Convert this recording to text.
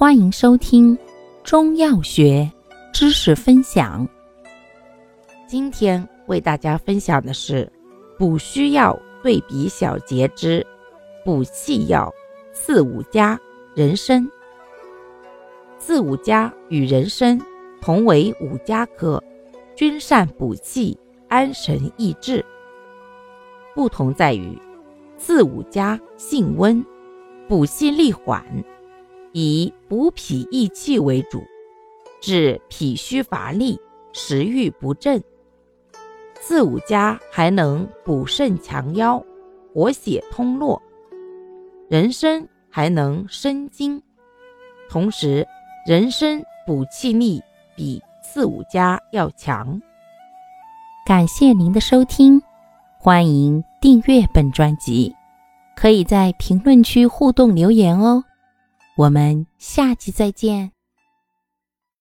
欢迎收听中药学知识分享。今天为大家分享的是补虚药对比小节之补气药四五加、人参。四五加与人参同为五加科，均善补气、安神益智。不同在于四五加性温，补气力缓。以补脾益气为主，治脾虚乏力、食欲不振。四五加还能补肾强腰、活血通络。人参还能生津，同时人参补气力比四五加要强。感谢您的收听，欢迎订阅本专辑，可以在评论区互动留言哦。我们下期再见。